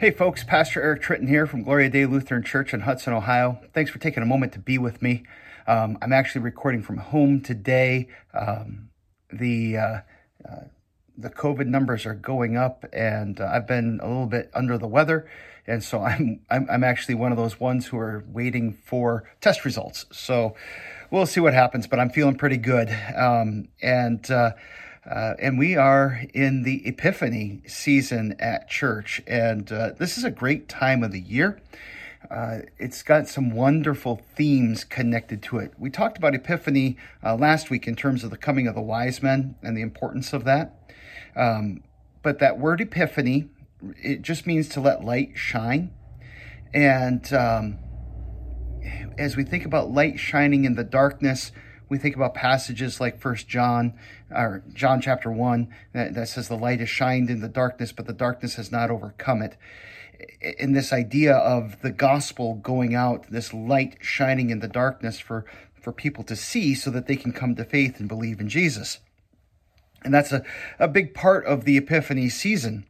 Hey folks, Pastor Eric Tritton here from Gloria Dei Lutheran Church in Hudson, Ohio. Thanks for taking a moment to be with me. Um, I'm actually recording from home today. Um, the uh, uh, the COVID numbers are going up, and uh, I've been a little bit under the weather, and so I'm, I'm I'm actually one of those ones who are waiting for test results. So we'll see what happens, but I'm feeling pretty good, um, and. Uh, and we are in the Epiphany season at church, and uh, this is a great time of the year. Uh, it's got some wonderful themes connected to it. We talked about Epiphany uh, last week in terms of the coming of the wise men and the importance of that. Um, but that word Epiphany, it just means to let light shine. And um, as we think about light shining in the darkness, we think about passages like First John or John chapter one that, that says the light has shined in the darkness, but the darkness has not overcome it. In this idea of the gospel going out, this light shining in the darkness for for people to see, so that they can come to faith and believe in Jesus. And that's a, a big part of the Epiphany season.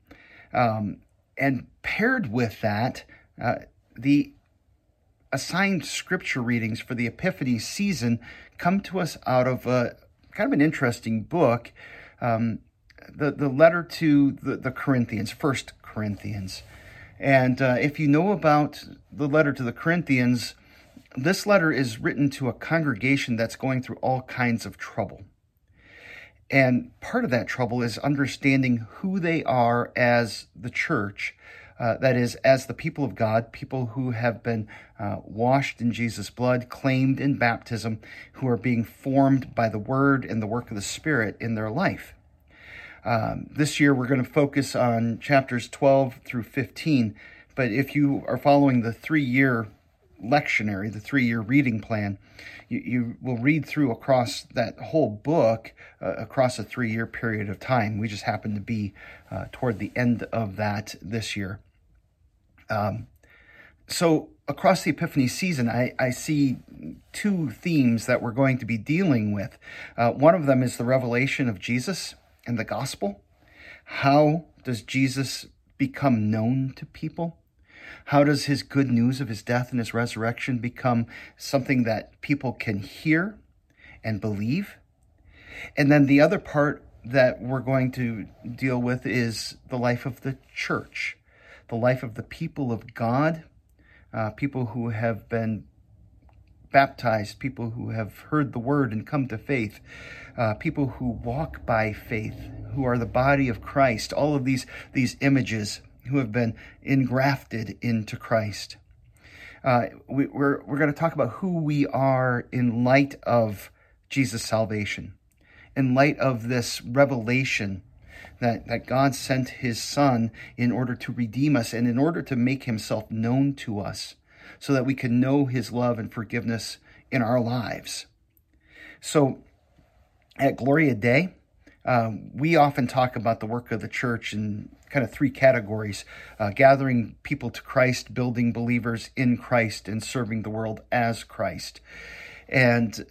Um, and paired with that, uh, the assigned scripture readings for the Epiphany season come to us out of a kind of an interesting book, um, the the letter to the, the Corinthians, First Corinthians. And uh, if you know about the letter to the Corinthians, this letter is written to a congregation that's going through all kinds of trouble. And part of that trouble is understanding who they are as the church uh, that is, as the people of God, people who have been uh, washed in Jesus' blood, claimed in baptism, who are being formed by the Word and the work of the Spirit in their life. Um, this year, we're going to focus on chapters 12 through 15. But if you are following the three year lectionary, the three year reading plan, you, you will read through across that whole book uh, across a three year period of time. We just happen to be uh, toward the end of that this year. Um, so across the Epiphany season, I, I, see two themes that we're going to be dealing with. Uh, one of them is the revelation of Jesus and the gospel. How does Jesus become known to people? How does his good news of his death and his resurrection become something that people can hear and believe? And then the other part that we're going to deal with is the life of the church the life of the people of God, uh, people who have been baptized, people who have heard the word and come to faith, uh, people who walk by faith, who are the body of Christ, all of these, these images who have been engrafted into Christ. Uh, we, we're we're going to talk about who we are in light of Jesus' salvation, in light of this revelation that, that God sent his son in order to redeem us and in order to make himself known to us so that we can know his love and forgiveness in our lives. So at Gloria Dei, um, we often talk about the work of the church in kind of three categories uh, gathering people to Christ, building believers in Christ, and serving the world as Christ. And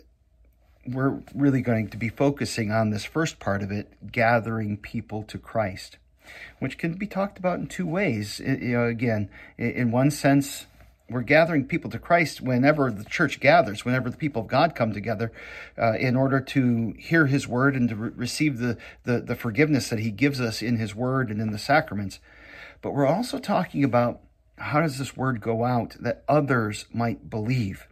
we're really going to be focusing on this first part of it, gathering people to Christ, which can be talked about in two ways. You know, again, in one sense, we're gathering people to Christ whenever the church gathers, whenever the people of God come together, uh, in order to hear His word and to re- receive the, the the forgiveness that He gives us in His word and in the sacraments. But we're also talking about how does this word go out that others might believe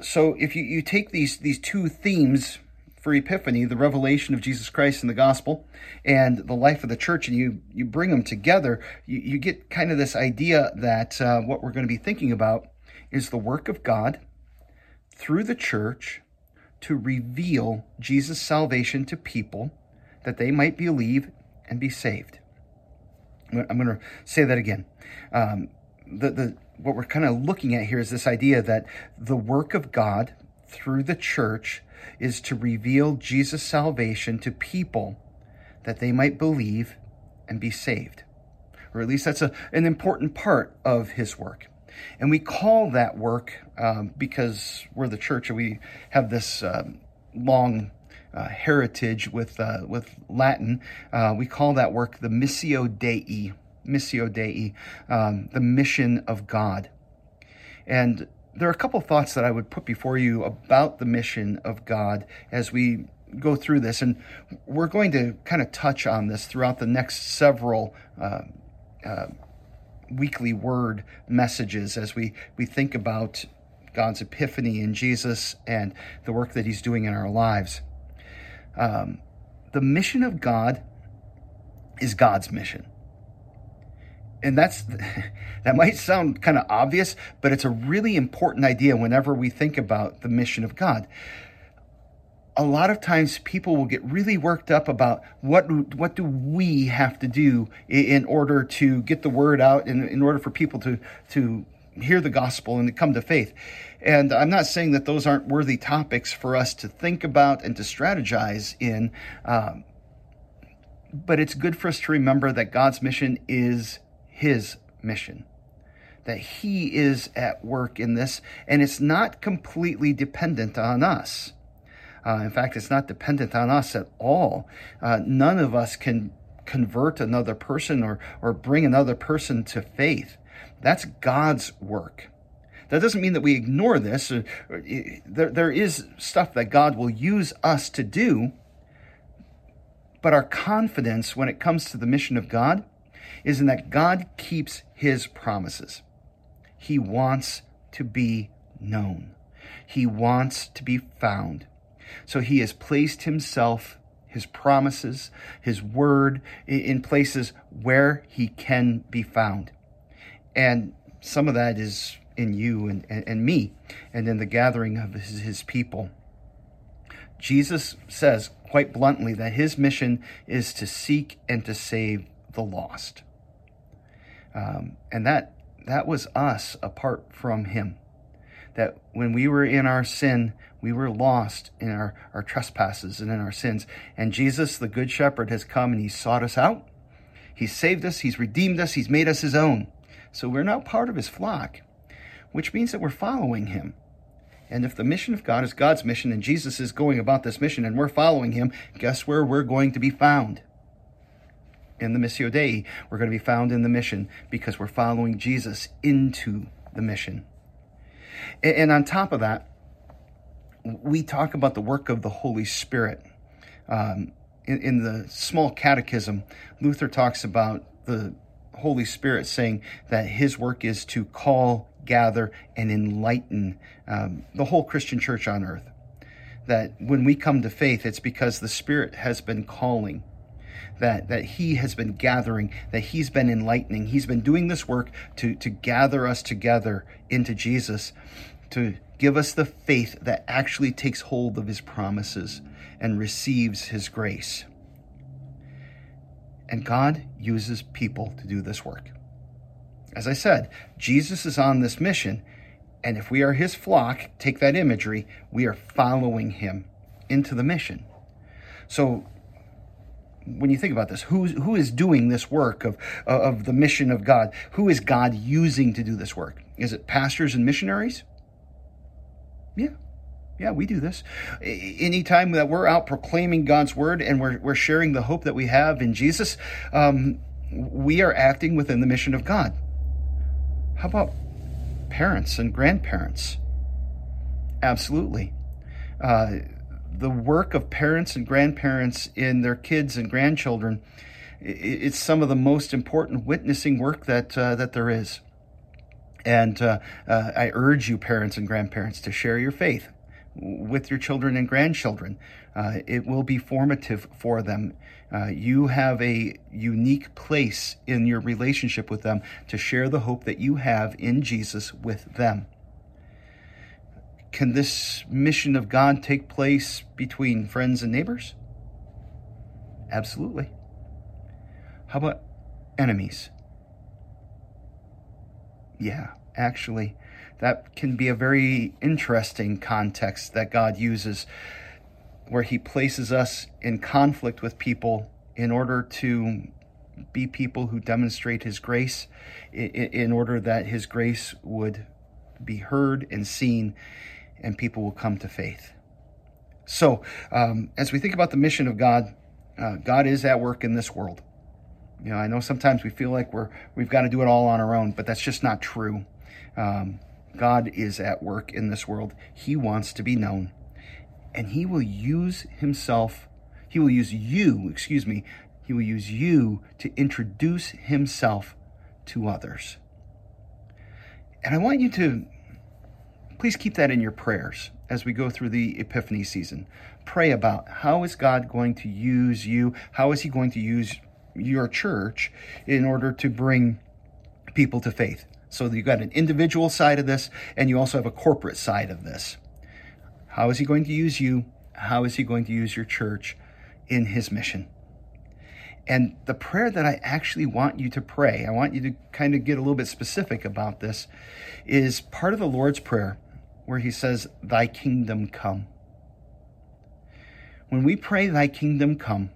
so if you, you take these these two themes for Epiphany, the revelation of Jesus Christ in the gospel and the life of the church, and you, you bring them together, you, you get kind of this idea that uh, what we're going to be thinking about is the work of God through the church to reveal Jesus' salvation to people that they might believe and be saved. I'm going to say that again. Um, the, the what we're kind of looking at here is this idea that the work of God through the church is to reveal Jesus' salvation to people that they might believe and be saved. Or at least that's a, an important part of his work. And we call that work, um, because we're the church and we have this um, long uh, heritage with, uh, with Latin, uh, we call that work the Missio Dei Missio Dei, um, the mission of God. And there are a couple thoughts that I would put before you about the mission of God as we go through this. And we're going to kind of touch on this throughout the next several uh, uh, weekly word messages as we, we think about God's epiphany in Jesus and the work that he's doing in our lives. Um, the mission of God is God's mission. And that's that might sound kind of obvious, but it's a really important idea whenever we think about the mission of God. A lot of times people will get really worked up about what what do we have to do in order to get the word out in, in order for people to to hear the gospel and to come to faith. And I'm not saying that those aren't worthy topics for us to think about and to strategize in. Um, but it's good for us to remember that God's mission is His mission, that He is at work in this, and it's not completely dependent on us. Uh, in fact, it's not dependent on us at all. Uh, none of us can convert another person or, or bring another person to faith. That's God's work. That doesn't mean that we ignore this. There, there is stuff that God will use us to do, but our confidence when it comes to the mission of God is in that God keeps his promises. He wants to be known. He wants to be found. So he has placed himself, his promises, his word in places where he can be found. And some of that is in you and, and, and me and in the gathering of his, his people. Jesus says quite bluntly that his mission is to seek and to save the lost. Um, and that that was us apart from him. That when we were in our sin, we were lost in our, our trespasses and in our sins. And Jesus, the Good Shepherd, has come and he sought us out. He's saved us, he's redeemed us, he's made us his own. So we're now part of his flock, which means that we're following him. And if the mission of God is God's mission and Jesus is going about this mission and we're following him, guess where we're going to be found? In the Missio Dei. We're going to be found in the mission because we're following Jesus into the mission. And on top of that, we talk about the work of the Holy Spirit. Um, in, in the small catechism, Luther talks about the Holy Spirit saying that his work is to call, gather, and enlighten um, the whole Christian church on earth. That when we come to faith, it's because the Spirit has been calling, that, that He has been gathering, that He's been enlightening. He's been doing this work to, to gather us together into Jesus, to give us the faith that actually takes hold of His promises and receives His grace. And God uses people to do this work. As I said, Jesus is on this mission, and if we are his flock, take that imagery, we are following him into the mission. So when you think about this, who, who is doing this work of, of the mission of God? Who is God using to do this work? Is it pastors and missionaries? Yeah, yeah, we do this. Anytime that we're out proclaiming God's word and we're, we're sharing the hope that we have in Jesus, um, we are acting within the mission of God. How about parents and grandparents? Absolutely. Uh, the work of parents and grandparents in their kids and grandchildren, it's some of the most important witnessing work that uh, that there is. And uh, uh, I urge you, parents and grandparents, to share your faith with your children and grandchildren. Uh, it will be formative for them. Uh, you have a unique place in your relationship with them to share the hope that you have in Jesus with them. Can this mission of God take place between friends and neighbors? Absolutely. How about enemies? Yeah, actually that can be a very interesting context that God uses where he places us in conflict with people in order to be people who demonstrate his grace in order that his grace would be heard and seen and people will come to faith. So, um, as we think about the mission of God, uh, God is at work in this world. You know, I know sometimes we feel like we're we've got to do it all on our own, but that's just not true. Um, God is at work in this world. He wants to be known, and He will use Himself. He will use you. Excuse me. He will use you to introduce Himself to others. And I want you to please keep that in your prayers as we go through the Epiphany season. Pray about how is God going to use you? How is He going to use your church in order to bring people to faith? So you've got an individual side of this, and you also have a corporate side of this. How is He going to use you? How is He going to use your church in His mission? And the prayer that I actually want you to pray, I want you to kind of get a little bit specific about this, is part of the Lord's Prayer where he says, Thy kingdom come. When we pray, Thy kingdom come,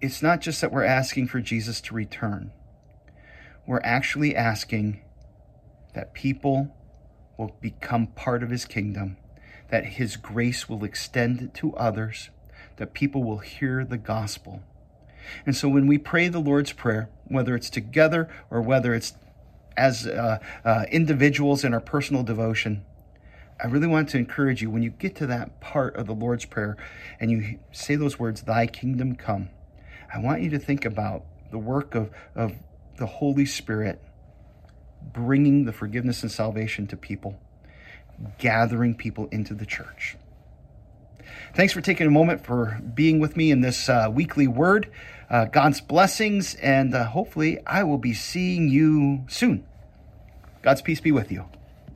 it's not just that we're asking for Jesus to return. We're actually asking that people will become part of his kingdom, that his grace will extend to others, that people will hear the gospel. And so when we pray the Lord's Prayer, whether it's together or whether it's as uh, uh, individuals in our personal devotion, I really want to encourage you when you get to that part of the Lord's Prayer and you say those words, Thy kingdom come, I want you to think about the work of, of the Holy Spirit bringing the forgiveness and salvation to people, gathering people into the church. Thanks for taking a moment for being with me in this uh, weekly word. Uh, God's blessings, and uh, hopefully, I will be seeing you soon. God's peace be with you.